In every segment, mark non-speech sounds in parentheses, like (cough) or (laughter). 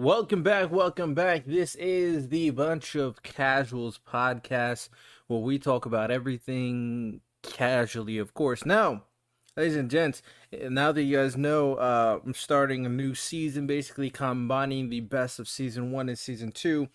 Welcome back, welcome back. This is the Bunch of Casuals podcast where we talk about everything casually, of course. Now, ladies and gents, now that you guys know, uh, I'm starting a new season, basically combining the best of season one and season two.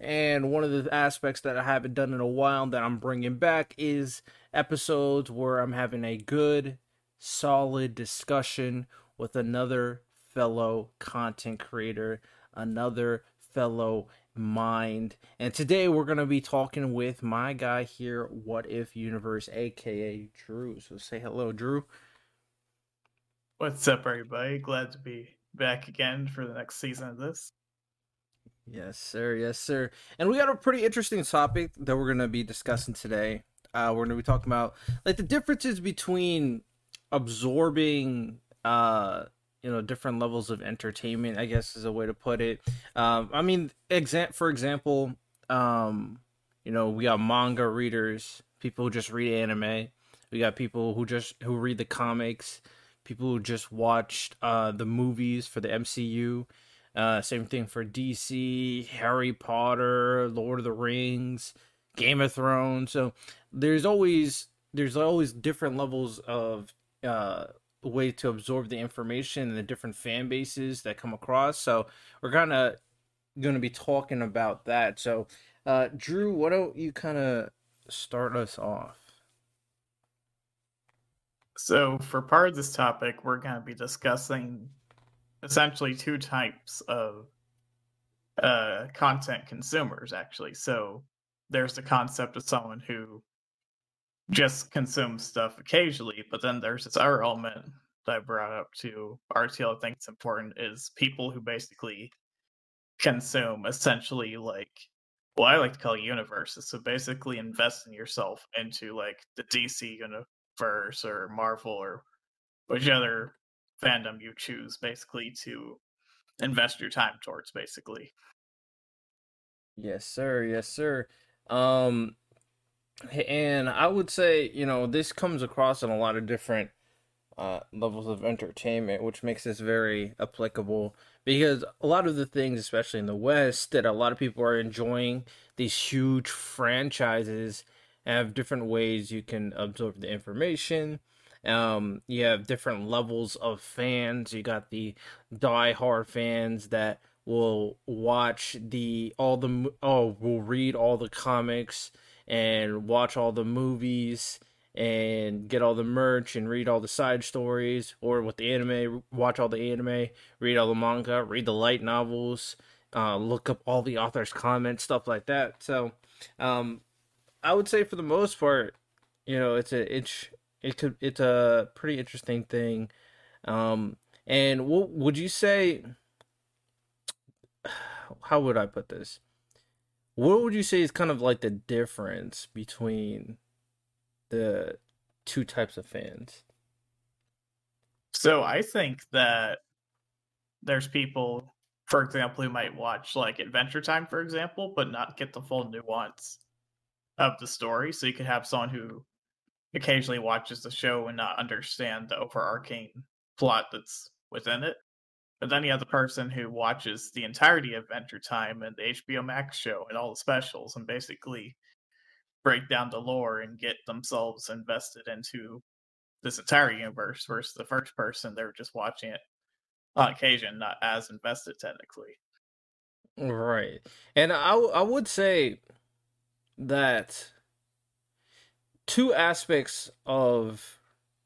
And one of the aspects that I haven't done in a while that I'm bringing back is episodes where I'm having a good, solid discussion with another fellow content creator, another fellow mind. And today we're going to be talking with my guy here, What If Universe, aka Drew. So say hello, Drew. What's up, everybody? Glad to be back again for the next season of this. Yes, sir. Yes, sir. And we got a pretty interesting topic that we're going to be discussing today. Uh, we're going to be talking about like the differences between absorbing uh you know different levels of entertainment i guess is a way to put it. Um i mean exa- for example um you know we got manga readers people who just read anime. We got people who just who read the comics. People who just watched uh the movies for the mcu uh same thing for dc harry potter lord of the rings game of thrones. So there's always there's always different levels of uh way to absorb the information and the different fan bases that come across. So we're kind of going to be talking about that. So, uh, Drew, why don't you kind of start us off? So, for part of this topic, we're going to be discussing essentially two types of uh, content consumers, actually. So, there's the concept of someone who just consume stuff occasionally, but then there's this other element that I brought up to RTL. I think it's important is people who basically consume essentially like well, I like to call universes. So basically, invest in yourself into like the DC universe or Marvel or which other fandom you choose, basically to invest your time towards. Basically. Yes, sir. Yes, sir. Um, and I would say, you know, this comes across in a lot of different uh, levels of entertainment, which makes this very applicable because a lot of the things, especially in the West, that a lot of people are enjoying these huge franchises have different ways you can absorb the information. Um, you have different levels of fans. You got the die-hard fans that will watch the all the oh will read all the comics and watch all the movies and get all the merch and read all the side stories or with the anime watch all the anime read all the manga read the light novels uh, look up all the author's comments stuff like that. So um, i would say for the most part you know it's a it's it could it's a pretty interesting thing. Um, and what would you say (sighs) how would i put this what would you say is kind of like the difference between the two types of fans? So I think that there's people, for example, who might watch like Adventure Time, for example, but not get the full nuance of the story. So you could have someone who occasionally watches the show and not understand the overarching plot that's within it. But then you have the person who watches the entirety of Adventure Time and the HBO Max show and all the specials and basically break down the lore and get themselves invested into this entire universe versus the first person they're just watching it on occasion, not as invested technically. Right. And I, I would say that two aspects of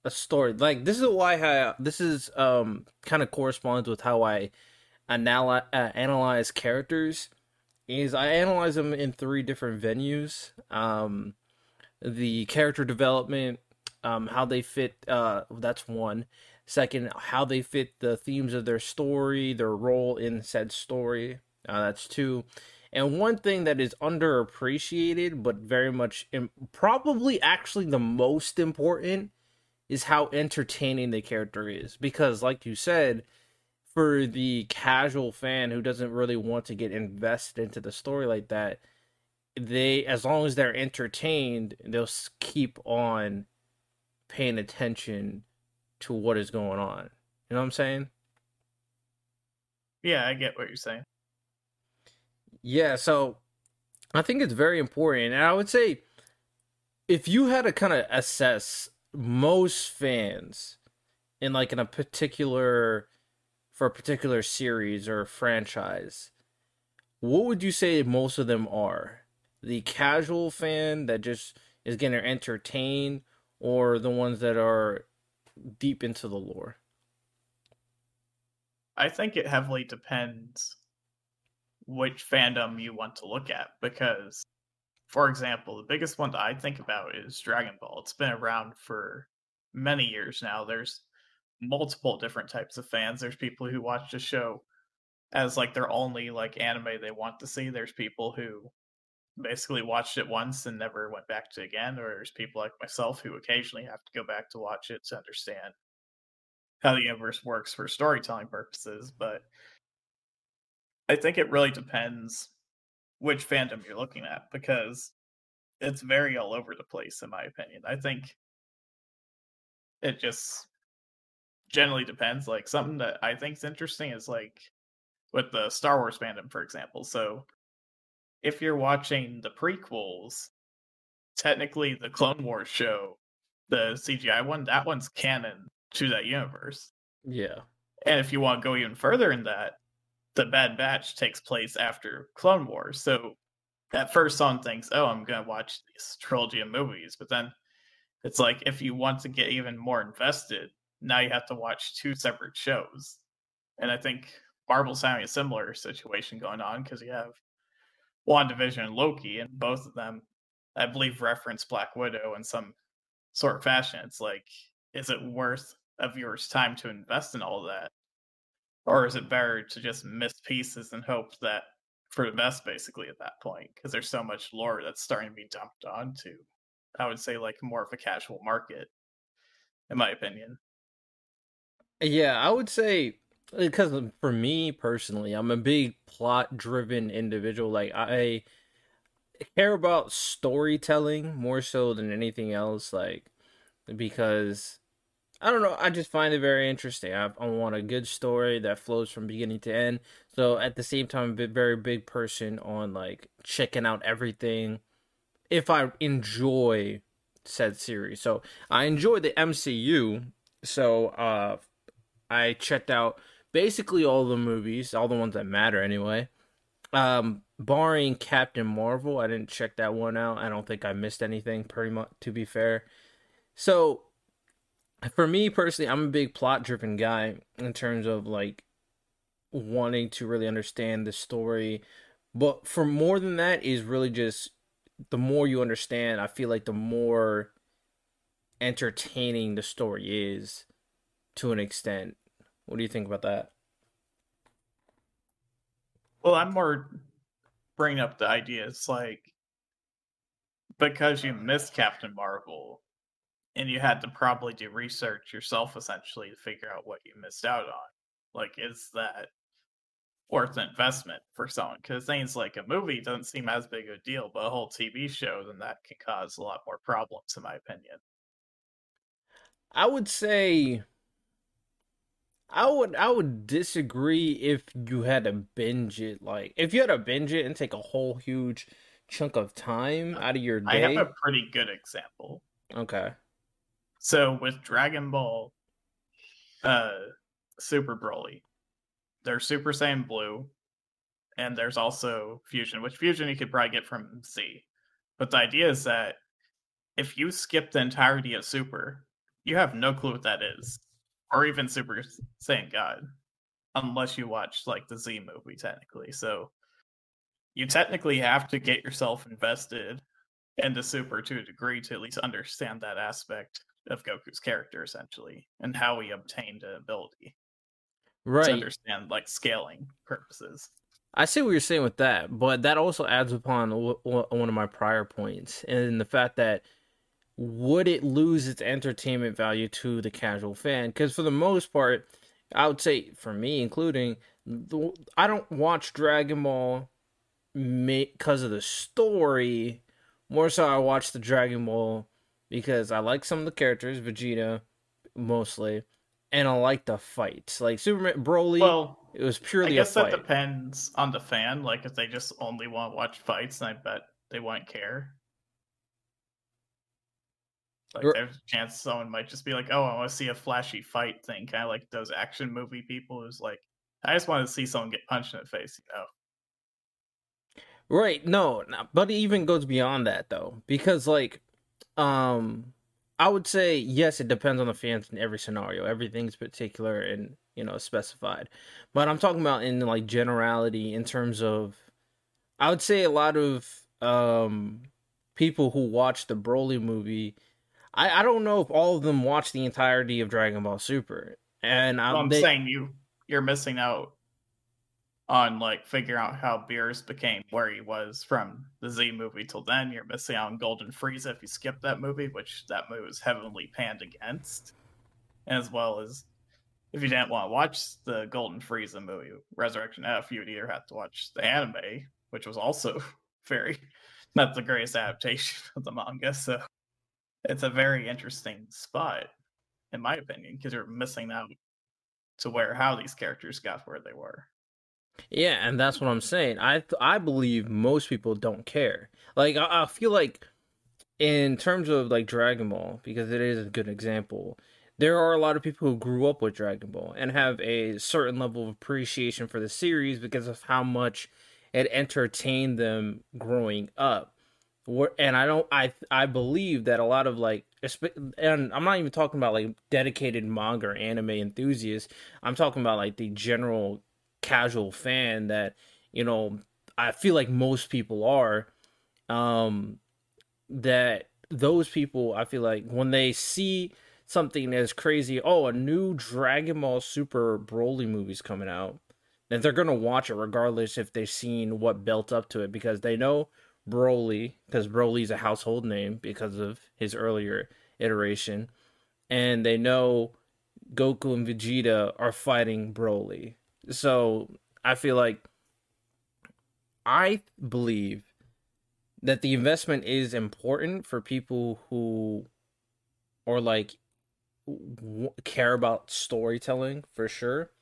a story. Like this is why I this is um kind of corresponds with how I analyze uh, analyze characters. Is I analyze them in three different venues. Um, the character development, um, how they fit. Uh, that's one. Second, how they fit the themes of their story, their role in said story. Uh, that's two. And one thing that is underappreciated, but very much, probably actually the most important, is how entertaining the character is. Because, like you said, for the casual fan who doesn't really want to get invested into the story like that, they, as long as they're entertained, they'll keep on paying attention to what is going on. You know what I'm saying? Yeah, I get what you're saying. Yeah, so I think it's very important. And I would say if you had to kind of assess most fans in like in a particular for a particular series or franchise, what would you say most of them are? The casual fan that just is getting entertained or the ones that are deep into the lore? I think it heavily depends which fandom you want to look at because for example, the biggest one that I think about is Dragon Ball. It's been around for many years now. There's multiple different types of fans. There's people who watch the show as like their only like anime they want to see. There's people who basically watched it once and never went back to again, or there's people like myself who occasionally have to go back to watch it to understand how the universe works for storytelling purposes. But I think it really depends which fandom you're looking at because it's very all over the place in my opinion. I think it just generally depends. Like something that I think is interesting is like with the Star Wars fandom, for example. So if you're watching the prequels, technically the Clone Wars show, the CGI one, that one's canon to that universe. Yeah. And if you want to go even further in that, the Bad Batch takes place after Clone Wars. So at first, someone thinks, "Oh, I'm going to watch these trilogy of movies," but then it's like if you want to get even more invested, now you have to watch two separate shows. And I think Marvel's having a similar situation going on because you have WandaVision and Loki, and both of them, I believe, reference Black Widow in some sort of fashion. It's like, is it worth a viewer's time to invest in all that? Or is it better to just miss pieces and hope that for the best basically at that point? Because there's so much lore that's starting to be dumped onto i would say like more of a casual market in my opinion. Yeah i would say eh, because um, for me personally i'm a big plot driven individual like i care about storytelling more so than anything else like because I don't know. I just find it very interesting. I, I, want a good story that flows from beginning to end. So at the same time, I'm a very big person on like checking out everything. If I enjoy said series, so I enjoy the MCU. So uh, I checked out basically all the movies, all the ones that matter anyway. Um, barring Captain Marvel, I didn't check that one out. I don't think I missed anything. Pretty much, to be fair. So for me personally, I'm a big plot driven guy in terms of like wanting to really understand the story. But for more than that is really just the more you understand, I feel like the more entertaining the story is to an extent. What do you think about that? Well, I'm more bringing up the idea. It's like because you missed Captain Marvel, and you had to probably do research yourself essentially to figure out what you missed out on. Like, is that worth an investment for someone? Because things like a movie doesn't seem as big a deal, but a whole TV show, then that can cause a lot more problems, in my opinion. I would say I would I would disagree if you had to binge it like if you had to binge it and take a whole huge chunk of time uh, out of your day. I have a pretty good example. Okay. So with Dragon Ball uh Super Broly, there's Super Saiyan Blue, and there's also Fusion, which Fusion you could probably get from Z. But the idea is that if you skip the entirety of Super, you have no clue what that is. Or even Super Saiyan God. Unless you watch like the Z movie technically. So you technically have to get yourself invested into Super to a degree to at least understand that aspect of Goku's character essentially and how he obtained an ability. Right. To understand like scaling purposes. I see what you're saying with that, but that also adds upon one of my prior points and the fact that would it lose its entertainment value to the casual fan? Because for the most part, I would say for me, including, I don't watch Dragon Ball because of the story. More so, I watch the Dragon Ball because I like some of the characters, Vegeta mostly, and I like the fights. Like Superman Broly, Well, it was purely a guess that depends on the fan. Like, if they just only want to watch fights, then I bet they won't care. Like, there's a chance someone might just be like, "Oh, I want to see a flashy fight thing," kind of like those action movie people who's like, "I just want to see someone get punched in the face." You know? Right, no, no, but it even goes beyond that though, because like, um, I would say yes, it depends on the fans in every scenario. Everything's particular and you know specified, but I'm talking about in like generality in terms of, I would say a lot of um people who watch the Broly movie, I I don't know if all of them watch the entirety of Dragon Ball Super, and Well, um, I'm they, saying you you're missing out on like figuring out how Beerus became where he was from the Z movie till then. You're missing out on Golden Frieza if you skip that movie, which that movie was heavily panned against, as well as if you didn't want to watch the Golden Frieza movie, Resurrection F, you'd either have to watch the anime, which was also (laughs) very not the greatest adaptation (laughs) of the manga. So it's a very interesting spot, in my opinion, because you're missing out to where how these characters got where they were. Yeah, and that's what I'm saying. I I believe most people don't care. Like I, I feel like in terms of like Dragon Ball, because it is a good example, there are a lot of people who grew up with Dragon Ball and have a certain level of appreciation for the series because of how much it entertained them growing up. And I don't I I believe that a lot of like and I'm not even talking about like dedicated manga or anime enthusiasts. I'm talking about like the general casual fan that you know I feel like most people are um that those people I feel like when they see something as crazy oh a new Dragon Ball Super Broly movie's coming out then they're to watch it regardless if they've seen what built up to it because they know Broly because Broly's a household name because of his earlier iteration and they know Goku and Vegeta are fighting Broly so I feel like I believe that the investment is important for people who or like w- care about storytelling for sure.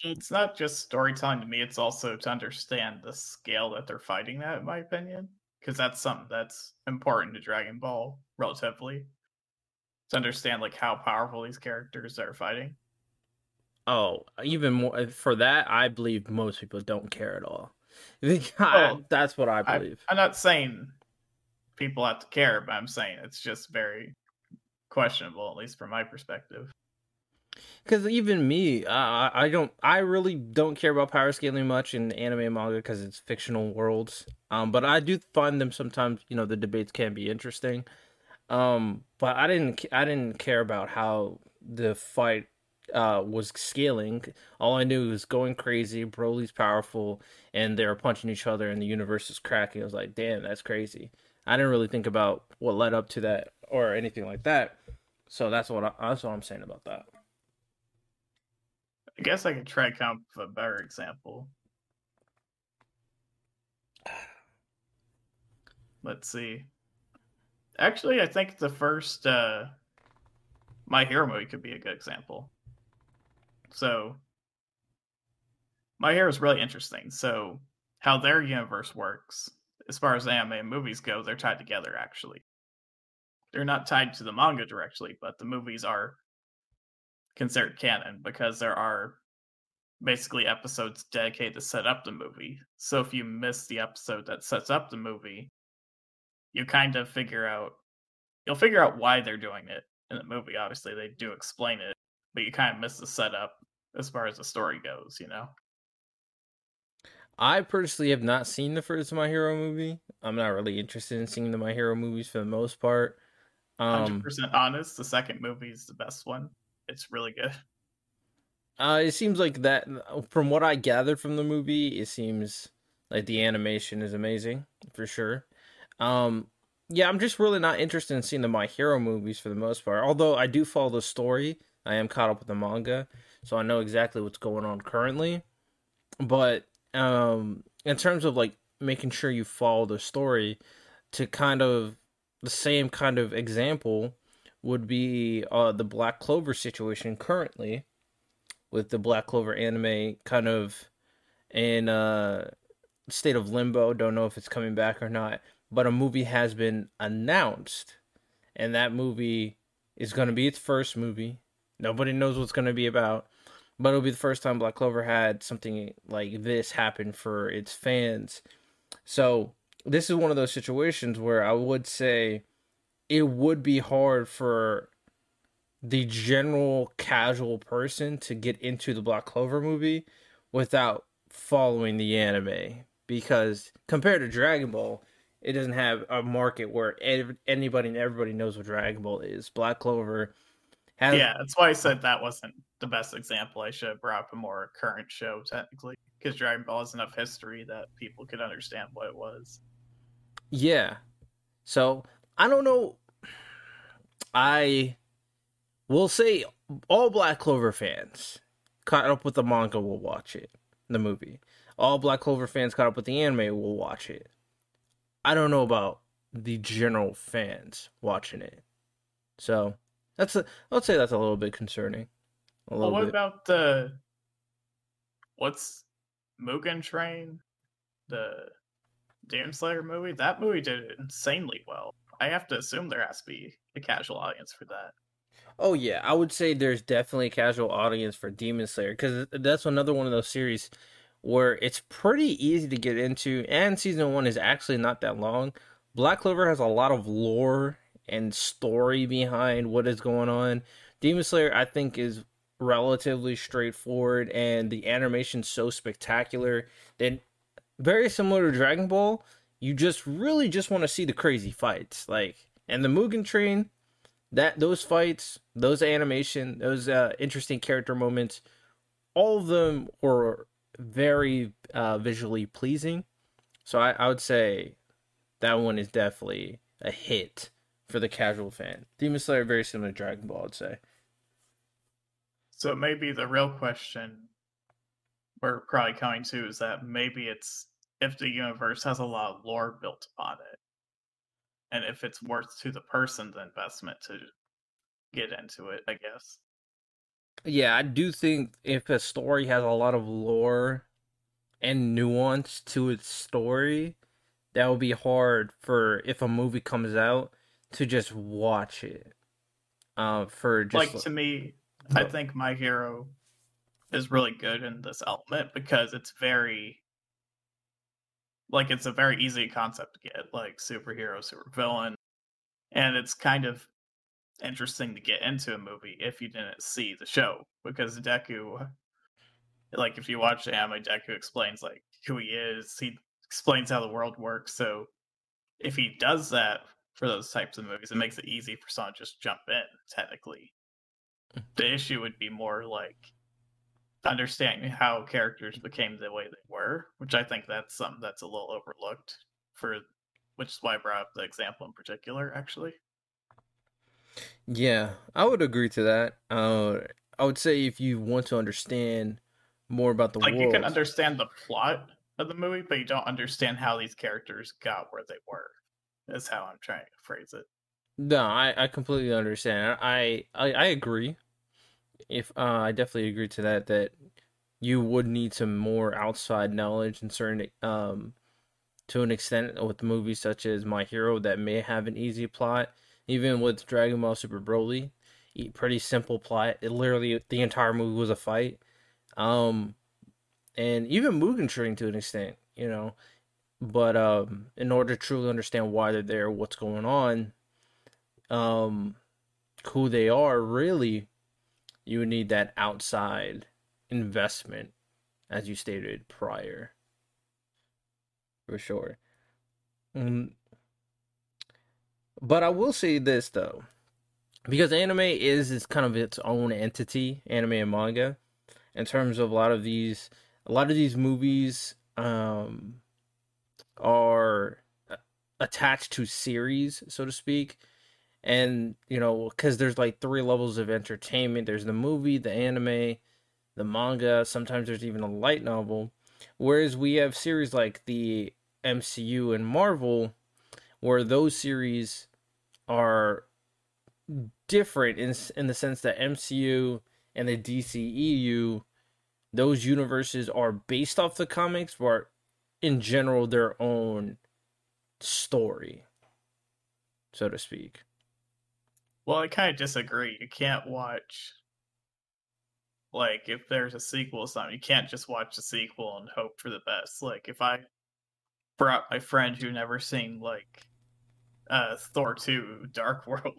It's not just storytelling to me; it's also to understand the scale that they're fighting at, in my opinion, because that's something that's important to Dragon Ball relatively. To understand like how powerful these characters are fighting. Oh, even more for that, I believe most people don't care at all. (laughs) I- Well, that's what I I, believe. I'm not saying people have to care, but I'm saying it's just very questionable, at least from my perspective. Because even me, I I don't, I really don't care about power scaling much in anime and manga because it's fictional worlds. Um, but I do find them sometimes. You know, the debates can be interesting. Um, but I didn't, I didn't care about how the fight uh was scaling. All I knew was going crazy. Broly's powerful, and they were punching each other, and the universe is cracking. I was like, damn, that's crazy. I didn't really think about what led up to that or anything like that. So that's what I, that's what I'm saying about that. I guess I could try to come up with a better example. Let's see. Actually, I think the first uh, My Hero movie could be a good example. So, My Hero is really interesting. So, how their universe works, as far as anime and movies go, they're tied together, actually. They're not tied to the manga directly, but the movies are considered canon because there are basically episodes dedicated to set up the movie. So if you miss the episode that sets up the movie, you kind of figure out you'll figure out why they're doing it in the movie. Obviously, they do explain it, but you kind of miss the setup as far as the story goes, you know. I personally have not seen the first My Hero movie. I'm not really interested in seeing the My Hero movies for the most part. Hundred Um, percent honest, the second movie is the best one. It's really good. uh, it seems like that from what I gathered from the movie, it seems like the animation is amazing for sure. Um, yeah, I'm just really not interested in seeing the My Hero movies for the most part. Although I do follow the story, I am caught up with the manga, so I know exactly what's going on currently. But um, in terms of like making sure you follow the story, to kind of the same kind of example would be uh, the Black Clover situation currently, with the Black Clover anime kind of in a state of limbo. Don't know if it's coming back or not, but a movie has been announced, and that movie is going to be its first movie. Nobody knows what's going to be about, but it'll be the first time Black Clover had something like this happen for its fans. So this is one of those situations where I would say it would be hard for the general casual person to get into the Black Clover movie without following the anime because compared to Dragon Ball, it doesn't have a market where anybody and everybody knows what Dragon Ball is. Black Clover Yeah, that's why I said that wasn't the best example. I should have brought up a more current show technically because Dragon Ball has enough history that people could understand what it was. Yeah. So, I don't know I will say all Black Clover fans caught up with the manga will watch it, the movie. All Black Clover fans caught up with the anime will watch it. I don't know about the general fans watching it. So that's a I'd say that's a little bit concerning. A well, what bit. about the what's Mugen Train? The Demon Slayer movie? That movie did insanely well. I have to assume there has to be a casual audience for that. Oh yeah, I would say there's definitely a casual audience for Demon Slayer because that's another one of those series where it's pretty easy to get into, and season one is actually not that long. Black Clover has a lot of lore and story behind what is going on. Demon Slayer, I think, is relatively straightforward, and the animation's so spectacular that very similar to Dragon Ball, you just really just want to see the crazy fights. Like, and the Mugen Train, that those fights, those animation, those uh, interesting character moments, all of them were very uh, visually pleasing. So I, I would say that one is definitely a hit for the casual fan. Demon Slayer very similar to Dragon Ball, I'd say. So maybe the real question we're probably coming to is that maybe it's if the universe has a lot of lore built upon it, and if it's worth to the person the investment to get into it, I guess. Yeah, I do think if a story has a lot of lore and nuance to its story, that would be hard for if a movie comes out to just watch it. Uh, for just like to me, I think My Hero is really good in this element because it's very like it's a very easy concept to get, like superhero, super villain, and it's kind of interesting to get into a movie if you didn't see the show because Deku, like if you watch the anime, Deku explains like who he is. He explains how the world works. So if he does that for those types of movies, it makes it easy for someone to just jump in. Technically, mm. the issue would be more like understanding how characters became the way they were, which I think that's something that's a little overlooked for which is why I brought up the example in particular, actually. Yeah, I would agree to that. Uh, I would say if you want to understand more about the like world, you can understand the plot of the movie, but you don't understand how these characters got where they were. Is how I'm trying to phrase it. No, I, I completely understand. I, I I agree if uh, I definitely agree to that that you would need some more outside knowledge and certain um to an extent with movies such as My Hero that may have an easy plot. Even with Dragon Ball Super Broly, pretty simple plot. It literally the entire movie was a fight. Um, and even Mugen Train to an extent, you know. But um, in order to truly understand why they're there, what's going on, um, who they are, really, you need that outside investment, as you stated prior. For sure. Um, but I will say this though, because anime is is kind of its own entity, anime and manga, in terms of a lot of these, a lot of these movies um, are uh, attached to series, so to speak. And you know because there's like three levels of entertainment. There's the movie the anime the manga sometimes there's even a light novel. Whereas we have series like the mcu and marvel where those series are different in in the sense that MCU and the DCEU, those universes are based off the comics, but in general their own story, so to speak. Well, I kind of disagree. You can't watch like if there's a sequel or something, you can't just watch the sequel and hope for the best. Like if I brought my friend who never seen like uh Thor 2 Dark (laughs) World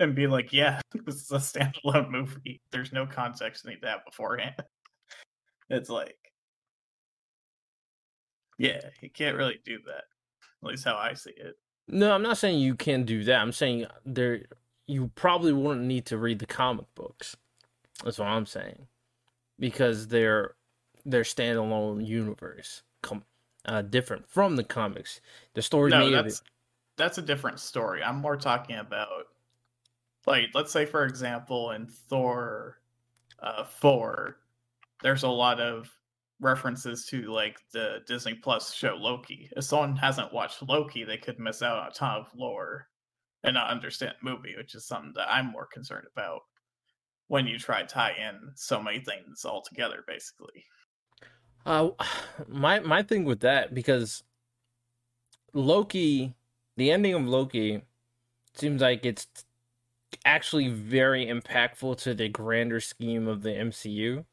and be like, yeah, (laughs) this is a standalone movie. There's no context need that beforehand. (laughs) It's like Yeah, you can't really do that. At least how I see it. No, I'm not saying you can do that. I'm saying there you probably wouldn't need to read the comic books. That's what I'm saying. Because they're they're standalone universe. Com- uh, different from the comics. The story no, that's, that's a different story. I'm more talking about like let's say for example in Thor uh 4 there's a lot of references to like the Disney Plus show Loki. If someone hasn't watched Loki, they could miss out on a ton of lore and not understand the movie, which is something that I'm more concerned about when you try to tie in so many things all together, basically. Uh, (sighs) my my thing with that because Loki, the ending of Loki, seems like it's actually very impactful to the grander scheme of the MCU.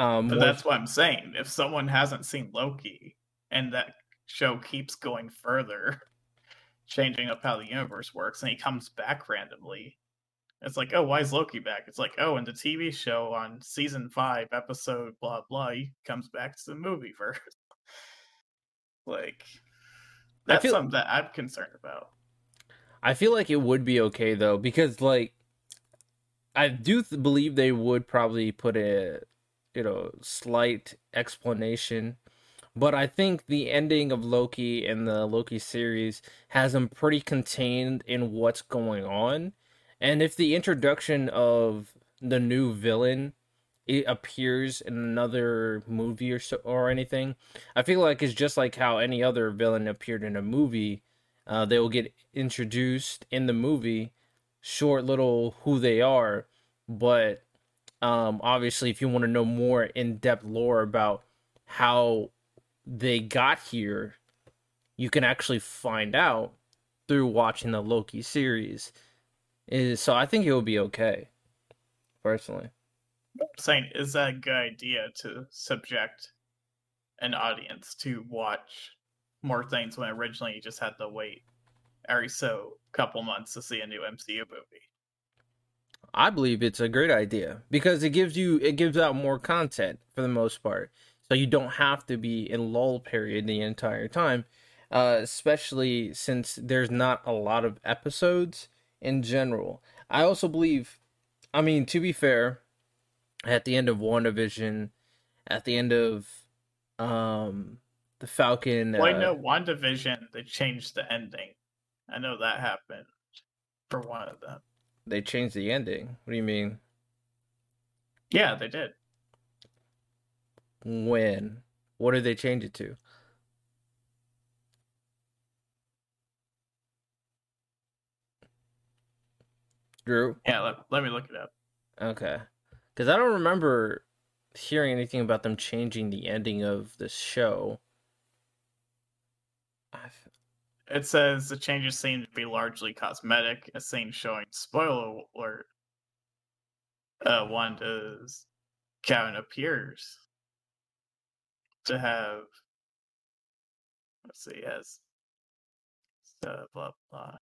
Um, but that's what I'm saying. If someone hasn't seen Loki and that show keeps going further, (laughs) changing up how the universe works, and he comes back randomly, it's like, oh, why is Loki back? It's like, oh, in the TV show on season five, episode blah blah, he comes back to the movie first. (laughs) like, that's feel, something that I'm concerned about. I feel like it would be okay though, because like, I do th- believe they would probably put a, you know, slight explanation. But I think the ending of Loki and the Loki series has them pretty contained in what's going on and if the introduction of the new villain it appears in another movie or so or anything, I feel like it's just like how any other villain appeared in a movie. Uh, they will get introduced in the movie, short little who they are, but um, obviously, if you want to know more in depth lore about how they got here, you can actually find out through watching the Loki series. So I think it will be okay. Personally. I'm saying is that a good idea to subject an audience to watch more things when originally you just had to wait every so couple months to see a new MCU movie. I believe it's a great idea because it gives you it gives out more content for the most part. So you don't have to be in lull period the entire time. Uh, especially since there's not a lot of episodes in general. I also believe, I mean, to be fair, at the end of WandaVision, at the end of um the Falcon. Well, uh, I know WandaVision, they changed the ending. I know that happened for one of them. They changed the ending. What do you mean? Yeah, they did. When? What did they change it to? Drew? Yeah, let, let me look it up. Okay. Because I don't remember hearing anything about them changing the ending of the show. I've... It says the changes seem to be largely cosmetic, a scene showing spoiler alert. Uh, one does Kevin appears to have let's see, has uh, blah blah.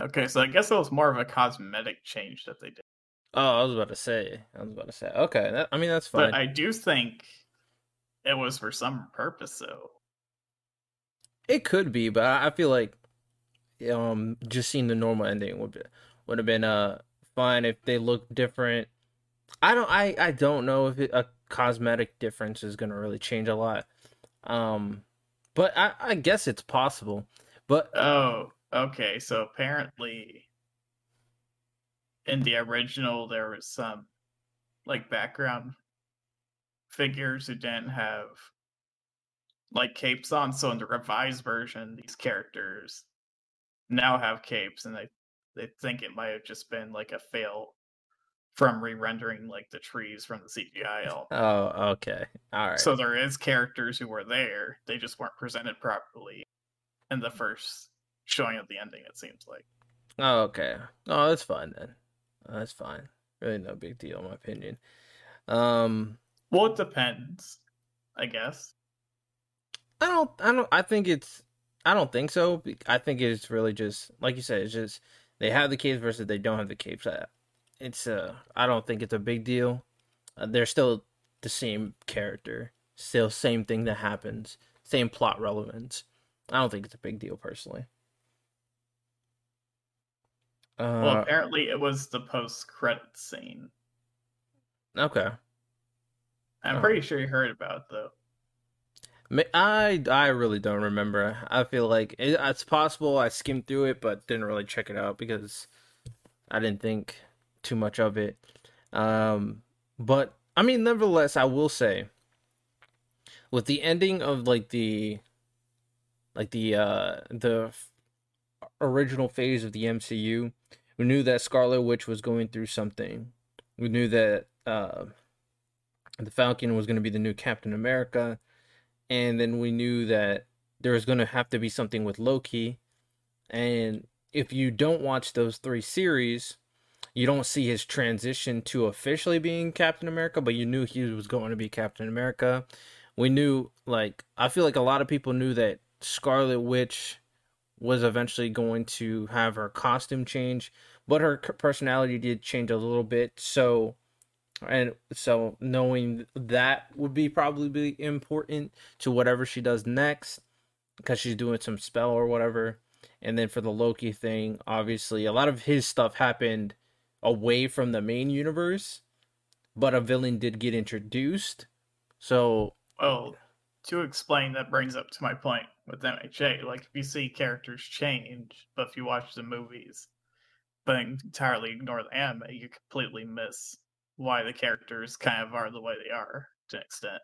Okay, so I guess it was more of a cosmetic change that they did. Oh, I was about to say. I was about to say. Okay, that, I mean that's fine. But I do think it was for some purpose, though. It could be, but I feel like um just seeing the normal ending would be, would have been uh fine if they looked different. I don't I I don't know if it, a cosmetic difference is gonna really change a lot. Um, but I I guess it's possible. But oh, Okay, so apparently in the original there was some like background figures who didn't have like capes on. So in the revised version, these characters now have capes and they they think it might have just been like a fail from re-rendering like the trees from the CGI. (laughs) Oh, okay. All right. So there is characters who were there, they just weren't presented properly in the first showing of the ending. It seems like. Oh, okay. Oh, that's fine then. That's fine. Really, no big deal, in my opinion. Um. Well, it depends. I guess. I don't. I don't. I think it's. I don't think so. I think it's really just like you said. It's just they have the capes versus they don't have the capes. It's uh. I don't think it's a big deal. Uh, they're still the same character. Still same thing that happens. Same plot relevance. I don't think it's a big deal personally. Uh, well, apparently it was the post-credit scene. Okay. I'm pretty sure you heard about it though. I I really don't remember. I feel like it, it's possible I skimmed through it, but didn't really check it out because I didn't think too much of it. Um, but I mean, nevertheless, I will say, with the ending of like the, like the uh the original phase of the MCU, we knew that Scarlet Witch was going through something. We knew that uh, the Falcon was going to be the new Captain America and then we knew that there was going to have to be something with Loki. And if you don't watch those three series, you don't see his transition to officially being Captain America, but you knew he was going to be Captain America. We knew, like, I feel like a lot of people knew that Scarlet Witch was eventually going to have her costume change, but her personality did change a little bit. So and so knowing that would be probably be important to whatever she does next because she's doing some spell or whatever. And then for the loki thing obviously a lot of his stuff happened away from the main universe but a villain did get introduced. So well to explain that brings up to my point with mha like if you see characters change but if you watch the movies but entirely ignore the anime you completely miss why the characters kind of are the way they are to an extent.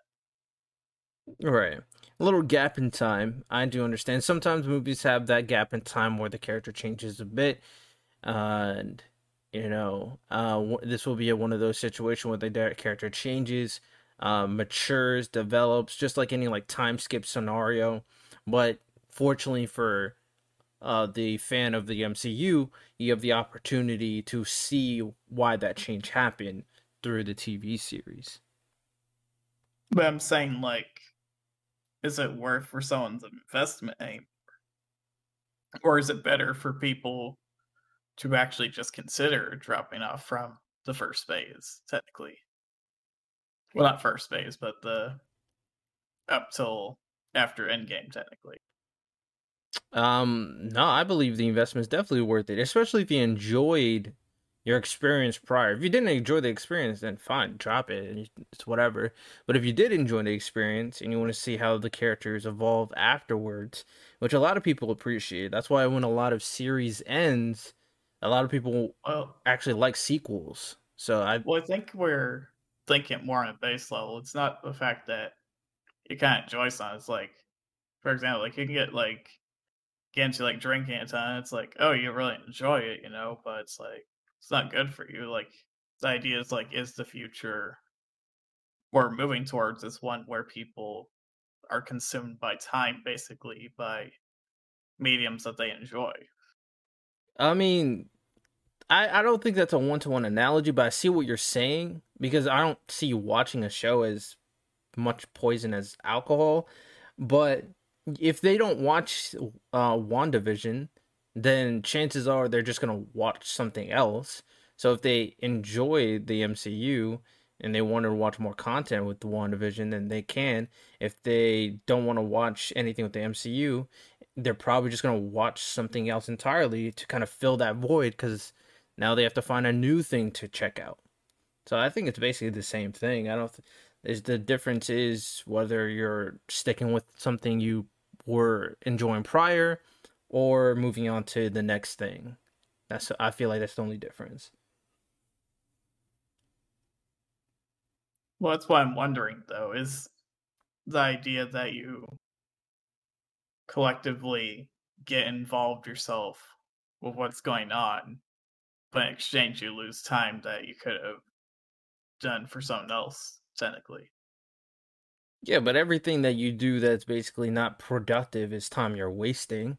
Right. A little gap in time. I do understand. Sometimes movies have that gap in time where the character changes a bit. Uh, and, you know, uh, this will be a, one of those situations where the character changes, uh, matures, develops, just like any like time skip scenario. But fortunately for uh, the fan of the MCU, you have the opportunity to see why that change happened through the TV series. But I'm saying, like, is it worth for someone's investment anymore? Or is it better for people to actually just consider dropping off from the first phase, technically? Well, not first phase, but the up till after Endgame, technically. Um, no, I believe the investment is definitely worth it, especially if you enjoyed your experience prior. If you didn't enjoy the experience, then fine, drop it. And it's whatever. But if you did enjoy the experience and you want to see how the characters evolve afterwards, which a lot of people appreciate, that's why when a lot of series ends, a lot of people well, actually like sequels. So I well, I think we're thinking more on a base level. It's not the fact that you kind of enjoy something. It's like, for example, like you can get like get into like drinking a ton. It's like, oh, you really enjoy it, you know, but it's like it's not good for you. Like the idea is like, is the future we're moving towards is one where people are consumed by time, basically by mediums that they enjoy. I mean, I, I don't think that's a one to one analogy, but I see what you're saying because I don't see watching a show as much poison as alcohol. But if they don't watch uh, WandaVision, then chances are they're just going to watch something else. So if they enjoy the MCU and they want to watch more content with the WandaVision, then they can. If they don't want to watch anything with the MCU, they're probably just going to watch something else entirely to kind of fill that void because now they have to find a new thing to check out. So I think it's basically the same thing. I don't. Th- is the difference is whether you're sticking with something you were enjoying prior or moving on to the next thing. That's I feel like that's the only difference. Well, that's why I'm wondering though, is the idea that you collectively get involved yourself with what's going on, but in exchange you lose time that you could have done for something else, technically. Yeah, but everything that you do that's basically not productive is time you're wasting.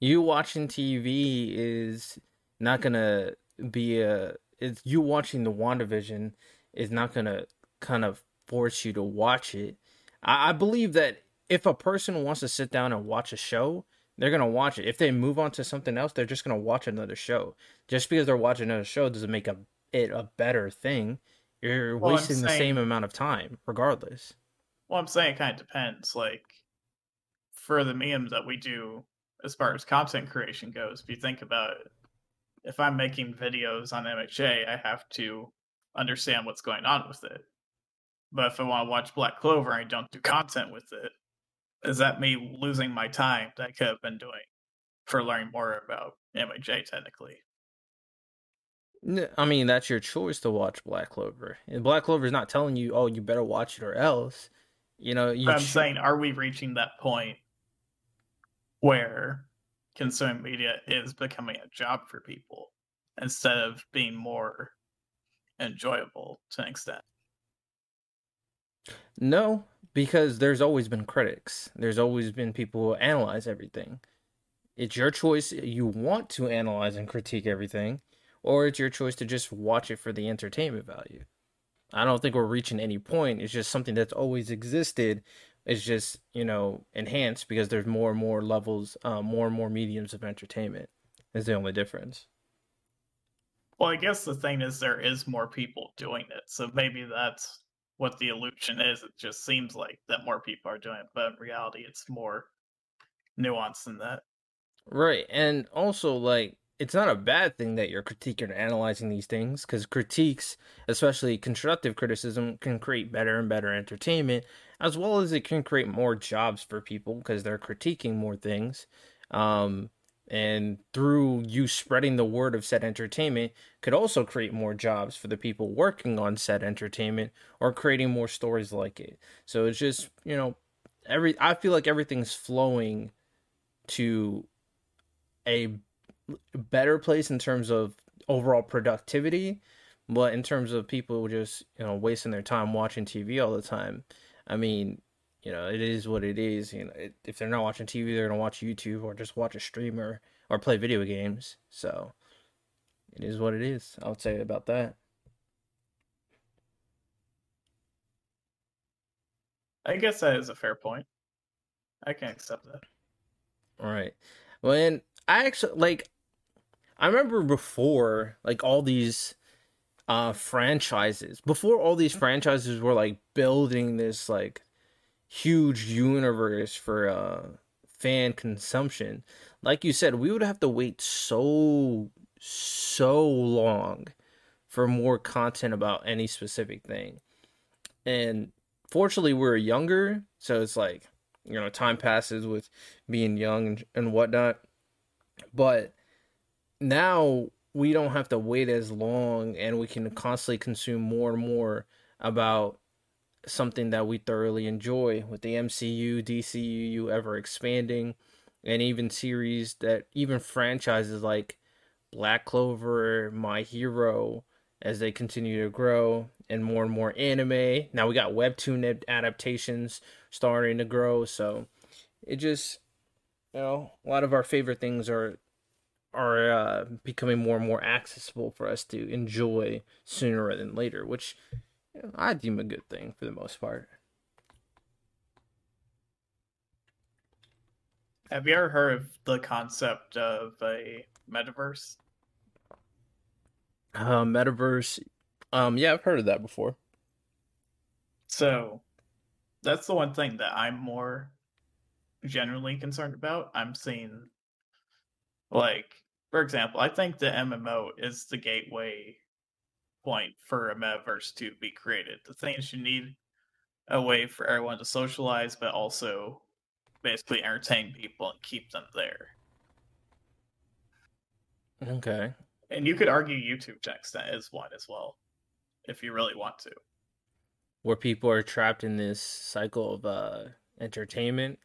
You watching TV is not gonna be a. It's you watching the WandaVision is not gonna kind of force you to watch it. I, I believe that if a person wants to sit down and watch a show, they're gonna watch it. If they move on to something else, they're just gonna watch another show. Just because they're watching another show doesn't make a, it a better thing. You're well, wasting saying, the same amount of time, regardless. Well, I'm saying it kind of depends. Like for the memes that we do, as far as content creation goes, if you think about it, if I'm making videos on MHA, I have to understand what's going on with it. But if I want to watch Black Clover and I don't do content with it, is that me losing my time that I could have been doing for learning more about MHA technically? I mean, that's your choice to watch Black Clover. And Black Clover is not telling you, oh, you better watch it or else. You know, you I'm saying, are we reaching that point where consuming media is becoming a job for people instead of being more enjoyable to an extent? No, because there's always been critics. There's always been people who analyze everything. It's your choice. You want to analyze and critique everything, or it's your choice to just watch it for the entertainment value. I don't think we're reaching any point. It's just something that's always existed. It's just, you know, enhanced because there's more and more levels, uh, more and more mediums of entertainment. Is the only difference. Well, I guess the thing is there is more people doing it. So maybe that's what the illusion is. It just seems like that more people are doing it, but in reality, it's more nuanced than that. Right. And also, like, it's not a bad thing that you're critiquing and analyzing these things because critiques, especially constructive criticism, can create better and better entertainment, as well as it can create more jobs for people because they're critiquing more things. Um, and through you spreading the word of said entertainment could also create more jobs for the people working on said entertainment or creating more stories like it so it's just you know every i feel like everything's flowing to a better place in terms of overall productivity but in terms of people just you know wasting their time watching tv all the time i mean you know, it is what it is. You know, it, if they're not watching TV, they're gonna watch YouTube or just watch a streamer or play video games. So it is what it is. I would say about that. I guess that is a fair point. I can accept that. All right. When I actually like, I remember before like all these uh franchises before all these franchises were like building this like huge universe for uh fan consumption like you said we would have to wait so so long for more content about any specific thing. And fortunately we're younger so it's like you know time passes with being young and, and whatnot. But now we don't have to wait as long and we can constantly consume more and more about something that we thoroughly enjoy with the MCU, DCU ever expanding, and even series that even franchises like Black Clover, My Hero, as they continue to grow, and more and more anime. Now we got webtoon adaptations starting to grow, so it just you know a lot of our favorite things are are uh, becoming more and more accessible for us to enjoy sooner rather than later, which I deem a good thing for the most part. Have you ever heard of the concept of a metaverse? Uh, metaverse. Um, yeah, I've heard of that before. So, that's the one thing that I'm more generally concerned about. I'm seeing, like, for example, I think the MMO is the gateway point for a metaverse to be created. The things you need a way for everyone to socialize, but also basically entertain people and keep them there. Okay. And you could argue YouTube to extent is one as well, if you really want to. Where people are trapped in this cycle of uh entertainment.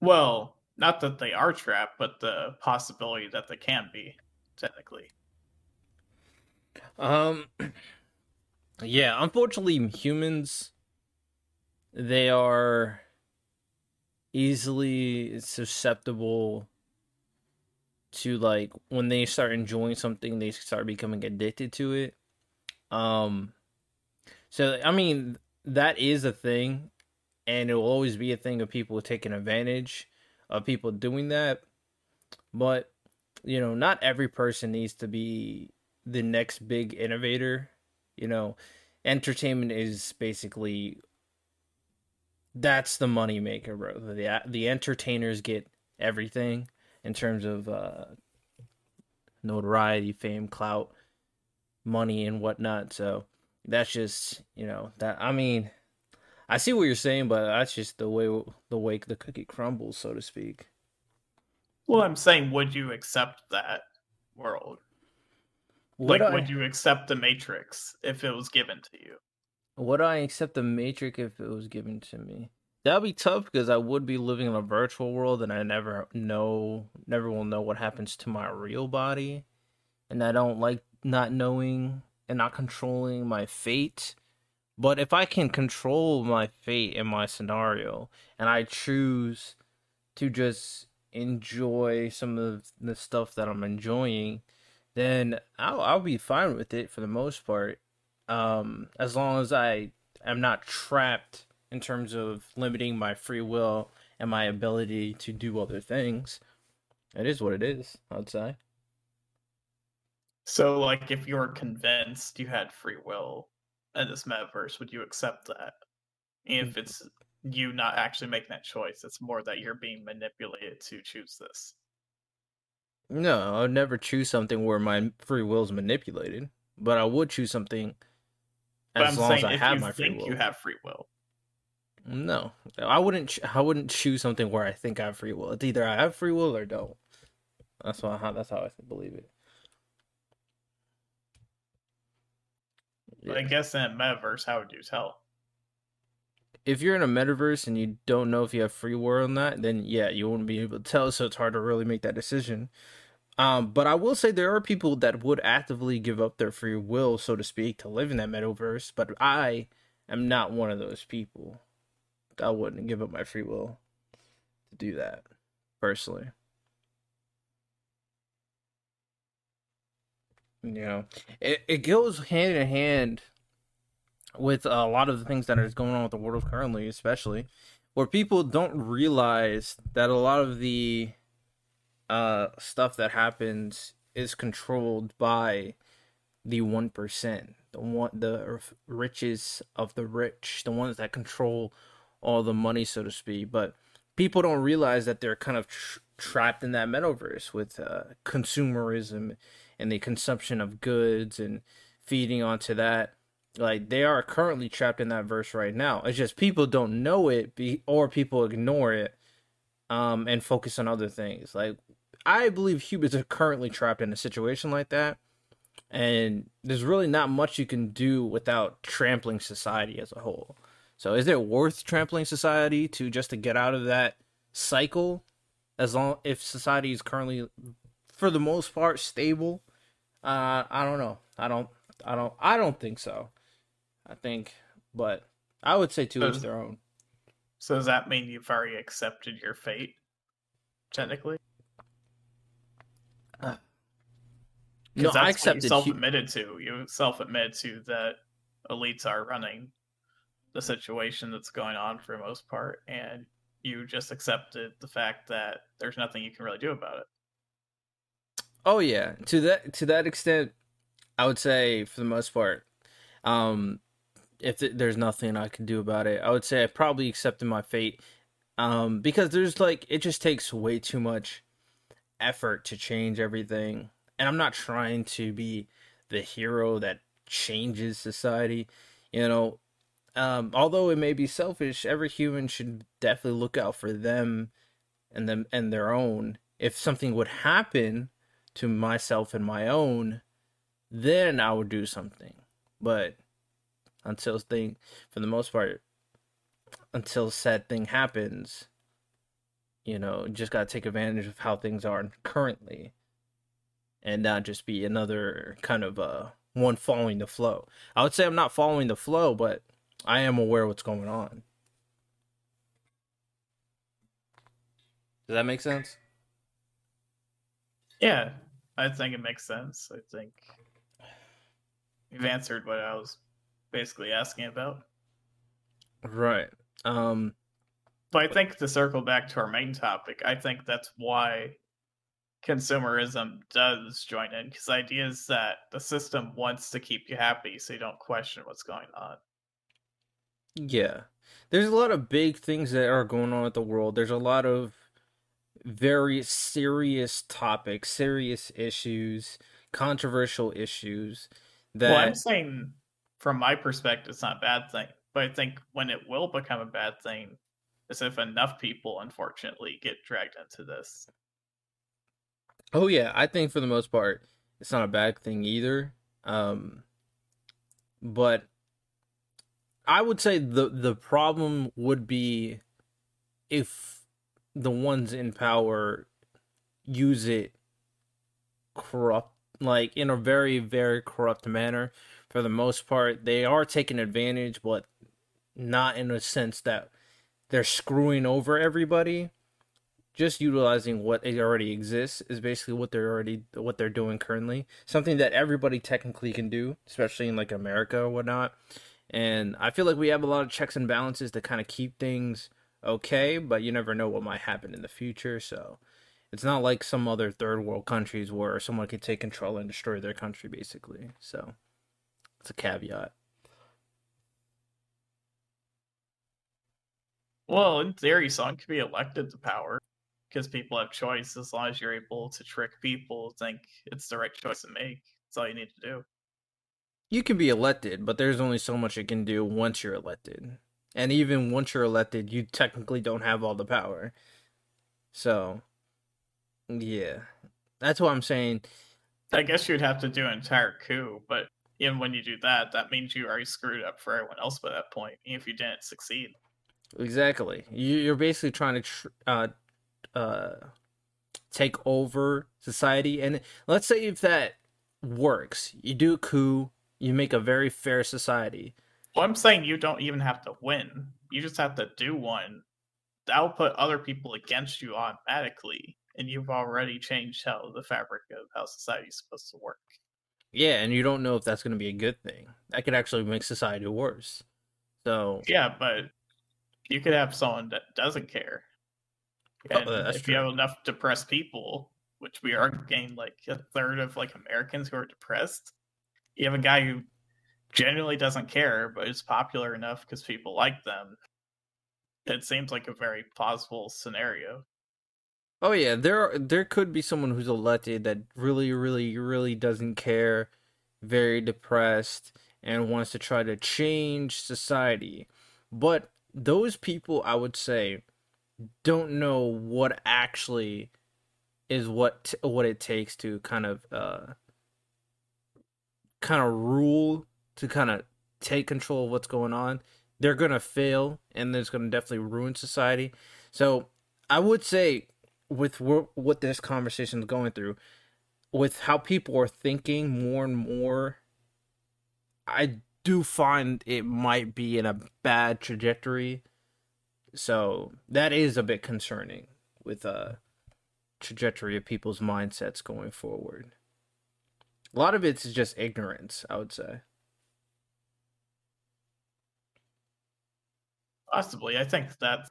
Well, not that they are trapped, but the possibility that they can be technically. Um, (clears throat) yeah, unfortunately, humans they are easily susceptible to like when they start enjoying something, they start becoming addicted to it. Um, so I mean that is a thing, and it will always be a thing of people taking advantage of people doing that. But you know, not every person needs to be the next big innovator. You know, entertainment is basically that's the money maker, bro. The the entertainers get everything in terms of uh, notoriety, fame, clout, money, and whatnot. So that's just you know that I mean, I see what you're saying, but that's just the way the way the cookie crumbles, so to speak. Well, I'm saying, would you accept that world? Would like, I, would you accept the Matrix if it was given to you? Would I accept the Matrix if it was given to me? That'd be tough because I would be living in a virtual world and I never know, never will know what happens to my real body. And I don't like not knowing and not controlling my fate. But if I can control my fate in my scenario and I choose to just enjoy some of the stuff that I'm enjoying, then I'll, I'll be fine with it for the most part. Um, as long as I am not trapped in terms of limiting my free will and my ability to do other things. It is what it is, I'd say. So, like, if you were convinced you had free will in this metaverse, would you accept that? If mm. it's you not actually making that choice, it's more that you're being manipulated to choose this. No, I would never choose something where my free will is manipulated, but I would choose something as long as I have my free will. You have free will. No, I wouldn't. I wouldn't choose something where I think I have free will. It's either I have free will or don't. That's why. That's how I believe it. Yeah. I guess in a metaverse, how would you tell? If you're in a metaverse and you don't know if you have free will or not, then yeah, you wouldn't be able to tell. So it's hard to really make that decision. Um, but I will say there are people that would actively give up their free will, so to speak, to live in that metaverse. But I am not one of those people. I wouldn't give up my free will to do that personally. You know, it, it goes hand in hand with a lot of the things that is going on with the world currently, especially where people don't realize that a lot of the uh, stuff that happens is controlled by the one percent, the one, the riches of the rich, the ones that control all the money, so to speak. But people don't realize that they're kind of tr- trapped in that metaverse with uh, consumerism and the consumption of goods and feeding onto that. Like they are currently trapped in that verse right now. It's just people don't know it, be, or people ignore it, um, and focus on other things. Like I believe humans are currently trapped in a situation like that, and there's really not much you can do without trampling society as a whole. So is it worth trampling society to just to get out of that cycle? As long if society is currently, for the most part, stable, uh, I don't know. I don't. I don't. I don't think so. I think, but I would say two so, each their own. So does that mean you've already accepted your fate, technically? Uh, no, I accepted. You self-admitted to. You self-admitted to that elites are running the situation that's going on for the most part, and you just accepted the fact that there's nothing you can really do about it. Oh yeah, to that to that extent, I would say for the most part, um, if th- there's nothing I can do about it, I would say I probably accepted my fate, um, because there's like it just takes way too much effort to change everything, and I'm not trying to be the hero that changes society. You know, um, although it may be selfish, every human should definitely look out for them and them and their own. If something would happen to myself and my own, then I would do something. But until thing, for the most part, until said thing happens, you know, just got to take advantage of how things are currently and not just be another kind of uh one following the flow. I would say I'm not following the flow, but I am aware what's going on. Does that make sense? Yeah, I think it makes sense. I think you've answered what I was basically asking about. Right. Um but I think to circle back to our main topic, I think that's why consumerism does join in because the idea is that the system wants to keep you happy so you don't question what's going on. Yeah. There's a lot of big things that are going on with the world. There's a lot of very serious topics, serious issues, controversial issues that Well, I'm saying from my perspective it's not a bad thing, but I think when it will become a bad thing is if enough people unfortunately get dragged into this. Oh yeah, I think for the most part it's not a bad thing either. Um but I would say the the problem would be if the ones in power use it corrupt like in a very very corrupt manner. For the most part they are taking advantage but not in a sense that they're screwing over everybody. Just utilizing what already exists is basically what they're already what they're doing currently. Something that everybody technically can do especially in like america or whatnot. And i feel like we have a lot of checks and balances to kind of keep things okay but you never know what might happen in the future so it's not like some other third world countries where someone could take control and destroy their country basically so it's a caveat. Well in theory someone could be elected to power because people have choice. As long as you're able to trick people think it's the right choice to make that's all you need to do. You can be elected but there's only so much you can do once you're elected and even once you're elected you technically don't have all the power. So yeah. That's what i'm saying. I guess you'd have to do an entire coup but even when you do that that means you already screwed up for everyone else by that point if you didn't succeed. Exactly. You're basically trying to tr- uh, uh, take over society. And let's say if that works, you do a coup, you make a very fair society. Well, I'm saying you don't even have to win. You just have to do one. That'll put other people against you automatically, and you've already changed how the fabric of how society is supposed to work. Yeah, and you don't know if that's going to be a good thing. That could actually make society worse. So yeah, but you could have someone that doesn't care Oh, uh, and oh, if true. you have enough depressed people, which we are getting like a third of like Americans who are depressed, you have a guy who genuinely doesn't care, but is popular enough because people like them. It seems like a very plausible scenario. Oh yeah, there there could be someone who's elected that really, really, really doesn't care, very depressed, and wants to try to change society. But those people, I would say, don't know what actually is what what it takes to kind of uh kind of rule to kind of take control of what's going on they're gonna fail and it's gonna definitely ruin society so i would say with what this conversation is going through with how people are thinking more and more i do find it might be in a bad trajectory so that is a bit concerning with a uh, trajectory of people's mindsets going forward. A lot of it's just ignorance, I would say. Possibly. I think that's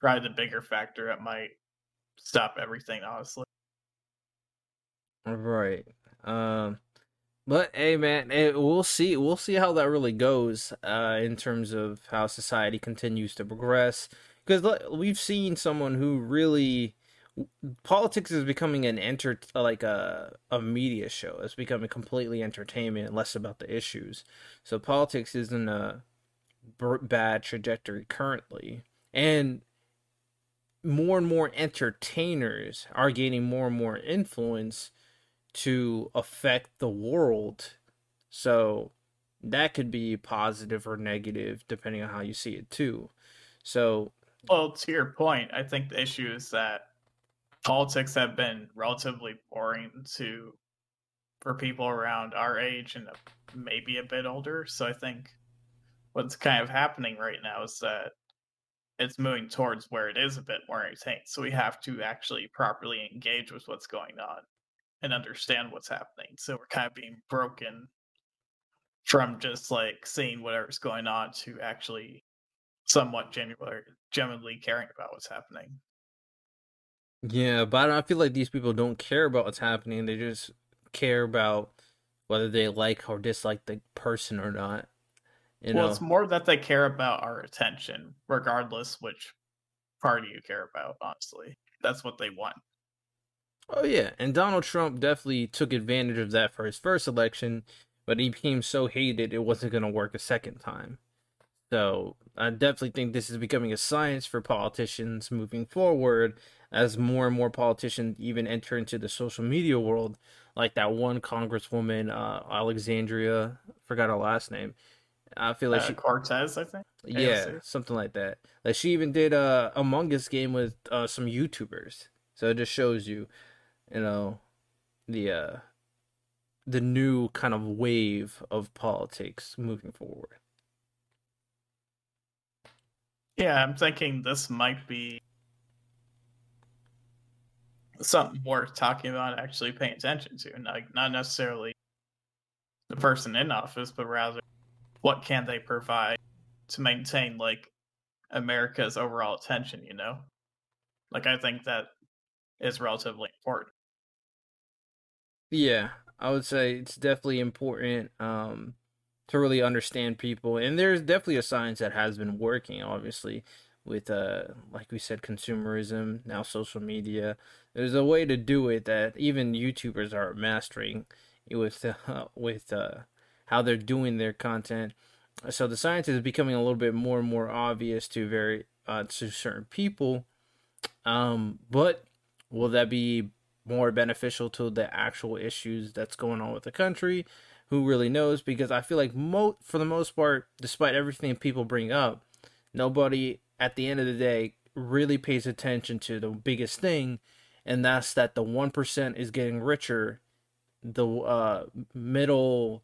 probably the bigger factor that might stop everything, honestly. Right. Um but hey, man, we'll see. We'll see how that really goes uh, in terms of how society continues to progress. Because we've seen someone who really politics is becoming an enter like a a media show. It's becoming completely entertainment less about the issues. So politics isn't a bad trajectory currently, and more and more entertainers are gaining more and more influence to affect the world. So that could be positive or negative depending on how you see it too. So Well, to your point, I think the issue is that politics have been relatively boring to for people around our age and maybe a bit older. So I think what's kind of happening right now is that it's moving towards where it is a bit more entertaining. So we have to actually properly engage with what's going on and understand what's happening. So we're kind of being broken from just like seeing whatever's going on to actually somewhat genuinely, genuinely caring about what's happening. Yeah, but I feel like these people don't care about what's happening. They just care about whether they like or dislike the person or not. You well, know? it's more that they care about our attention, regardless which party you care about. Honestly, that's what they want. Oh yeah, and Donald Trump definitely took advantage of that for his first election, but he became so hated it wasn't going to work a second time. So I definitely think this is becoming a science for politicians moving forward as more and more politicians even enter into the social media world, like that one congresswoman, uh, Alexandria, forgot her last name. I feel like uh, she Cortez, I think. Yeah, AOC. something like that. Like she even did a Among Us game with uh, some YouTubers. So it just shows you, you know, the uh, the new kind of wave of politics moving forward. Yeah, I'm thinking this might be something worth talking about, actually paying attention to, like not necessarily the person in office, but rather what can they provide to maintain like America's overall attention, you know? Like I think that is relatively important. Yeah, I would say it's definitely important um to really understand people and there's definitely a science that has been working obviously with uh like we said consumerism now social media there's a way to do it that even youtubers are mastering with uh, (laughs) with uh how they're doing their content. So the science is becoming a little bit more and more obvious to very uh, to certain people. Um, but will that be more beneficial to the actual issues that's going on with the country? Who really knows? Because I feel like mo- for the most part, despite everything people bring up, nobody at the end of the day really pays attention to the biggest thing, and that's that the one percent is getting richer, the uh, middle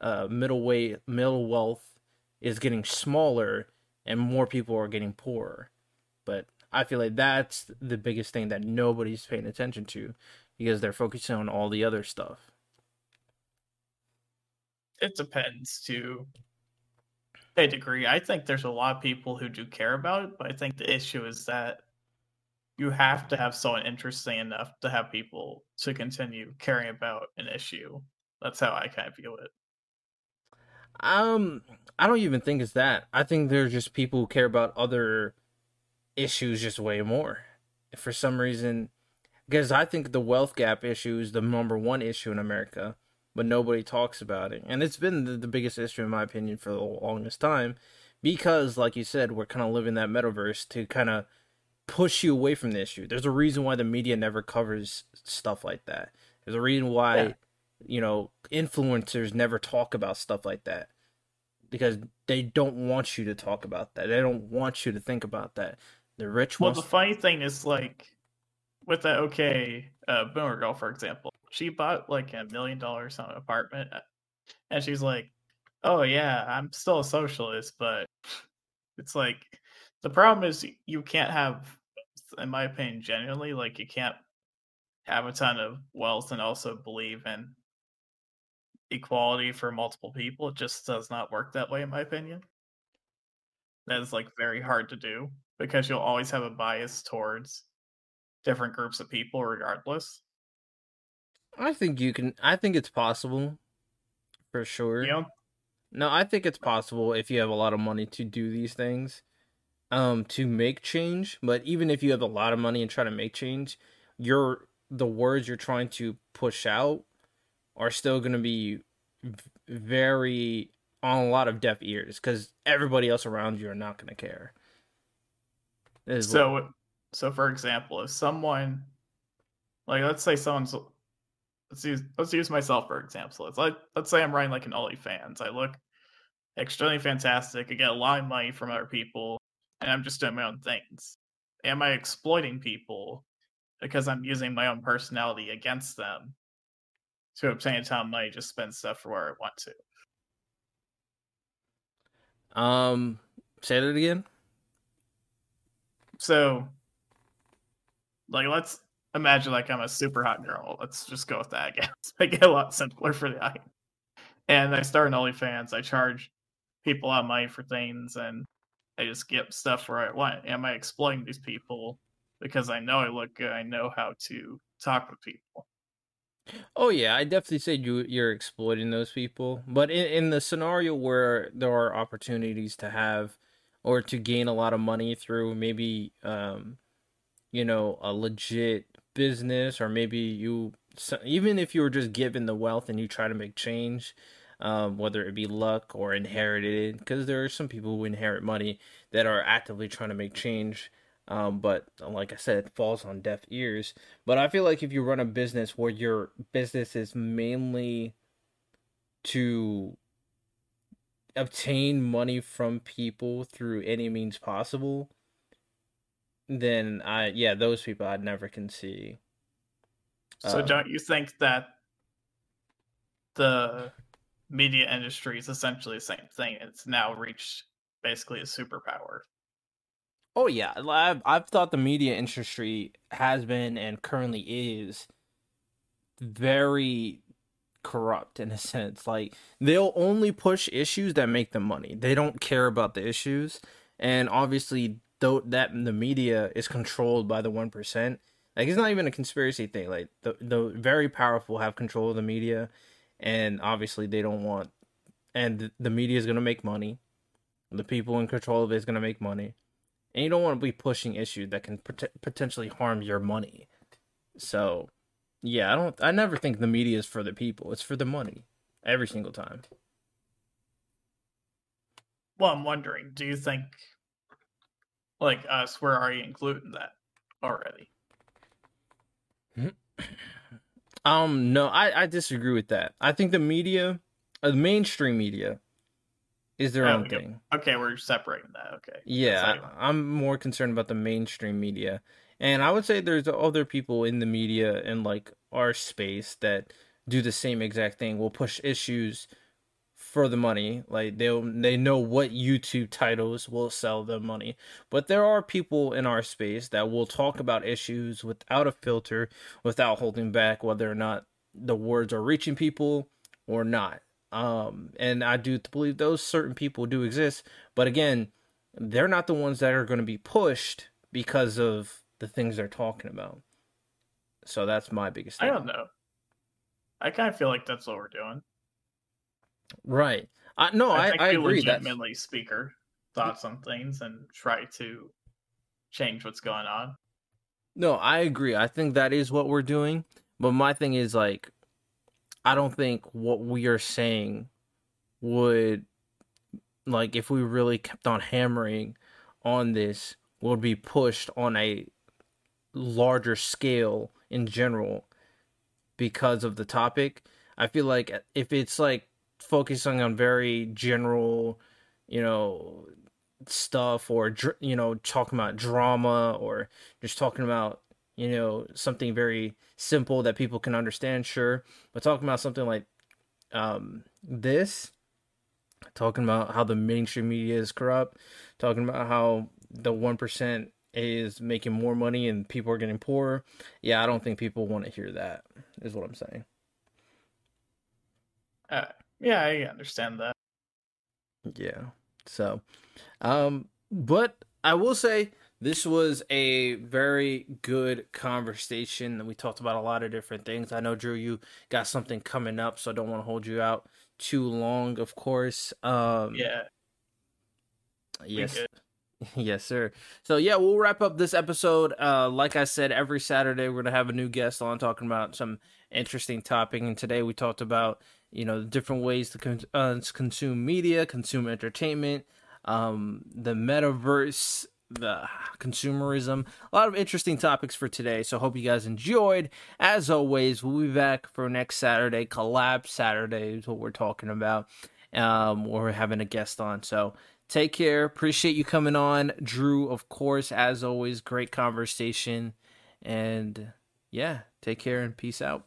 uh, middle weight, middle wealth is getting smaller and more people are getting poorer. But I feel like that's the biggest thing that nobody's paying attention to because they're focusing on all the other stuff. It depends to a degree. I think there's a lot of people who do care about it, but I think the issue is that you have to have someone interesting enough to have people to continue caring about an issue. That's how I kind of view it. Um, I don't even think it's that. I think there's just people who care about other issues just way more. For some reason, because I think the wealth gap issue is the number one issue in America, but nobody talks about it. And it's been the, the biggest issue, in my opinion, for the longest time. Because, like you said, we're kind of living that metaverse to kind of push you away from the issue. There's a reason why the media never covers stuff like that. There's a reason why yeah you know, influencers never talk about stuff like that because they don't want you to talk about that. They don't want you to think about that. The rich. Well, the funny thing is, like, with that okay uh, boomer girl, for example, she bought like a million dollars on an apartment, uh, and she's like, "Oh yeah, I'm still a socialist," but it's like the problem is you can't have, in my opinion, genuinely like you can't have a ton of wealth and also believe in equality for multiple people. It just does not work that way, in my opinion. That is like very hard to do because you'll always have a bias towards different groups of people, regardless. I think you can. I think it's possible, for sure. Yeah. No, I think it's possible if you have a lot of money to do these things, um, to make change. But even if you have a lot of money and try to make change, your the words you're trying to push out are still going to be very on a lot of deaf ears because everybody else around you are not going to care. So, what... so for example, if someone, like, let's say someone's, let's use let's use myself for example. It's like let's say I'm running like an OnlyFans. I look extremely fantastic. I get a lot of money from other people. and I'm just doing my own things. Am I exploiting people because I'm using my own personality against them to obtain a ton of money just spend stuff for where I want to? Um, say that again. So, like, let's imagine like I'm a super hot girl. Let's just go with that. I guess (laughs) make it a lot simpler for the eye. And I start an OnlyFans. I charge people out money for things, and I just get stuff where I want. Am I exploiting these people because I know I look good? I know how to talk with people. Oh yeah, I definitely say you you're exploiting those people. But in, in the scenario where there are opportunities to have or to gain a lot of money through maybe um you know a legit business or maybe you even if you were just given the wealth and you try to make change um, whether it be luck or inherited because there are some people who inherit money that are actively trying to make change um, but like i said it falls on deaf ears but i feel like if you run a business where your business is mainly to obtain money from people through any means possible then I yeah, those people I'd never can see. So um, don't you think that the media industry is essentially the same thing? It's now reached basically a superpower. Oh yeah, I've I've thought the media industry has been and currently is very corrupt in a (laughs) sense. Like they'll only push issues that make them money. They don't care about the issues. And obviously though that the media is controlled by the 1%, like it's not even a conspiracy thing. Like the the very powerful have control of the media and obviously they don't want and the media is going to make money. The people in control of it is going to make money. And you don't want to be pushing issues that can pot- potentially harm your money. So, yeah, I don't. I never think the media is for the people. It's for the money, every single time. Well, I'm wondering. Do you think, like us, where are you including that already? (clears throat) um, no, I I disagree with that. I think the media, uh, the mainstream media, is their oh, own thing. Okay, we're separating that. Okay. Yeah, I'm more concerned about the mainstream media. And I would say there's other people in the media in like our space that do the same exact thing. Will push issues for the money. Like they they know what YouTube titles will sell them money. But there are people in our space that will talk about issues without a filter, without holding back whether or not the words are reaching people or not. Um, and I do believe those certain people do exist, but again, they're not the ones that are going to be pushed because of the things they're talking about. So that's my biggest. Thing. I don't know. I kind of feel like that's what we're doing. Right. Uh, no, I, I, I agree. Legitimately, that's... speaker thoughts on things and try to change what's going on. No, I agree. I think that is what we're doing. But my thing is like, I don't think what we are saying would, like, if we really kept on hammering on this, would be pushed on a larger scale in general because of the topic. I feel like if it's like focusing on very general, you know, stuff or you know talking about drama or just talking about you know something very simple that people can understand sure but talking about something like um this talking about how the mainstream media is corrupt talking about how the 1% is making more money and people are getting poorer. Yeah, I don't think people want to hear that. Is what I'm saying. Uh, yeah, I understand that. Yeah. So, um, but I will say this was a very good conversation. We talked about a lot of different things. I know Drew, you got something coming up, so I don't want to hold you out too long. Of course. Um, yeah. Yes. (laughs) Yes, sir. So yeah, we'll wrap up this episode. Uh, like I said, every Saturday we're gonna have a new guest on talking about some interesting topic. And today we talked about you know the different ways to con- uh, consume media, consume entertainment, um, the metaverse, the consumerism. A lot of interesting topics for today. So hope you guys enjoyed. As always, we'll be back for next Saturday. Collab Saturday is what we're talking about. Um, we're having a guest on. So take care. Appreciate you coming on, Drew. Of course, as always, great conversation. And yeah, take care and peace out.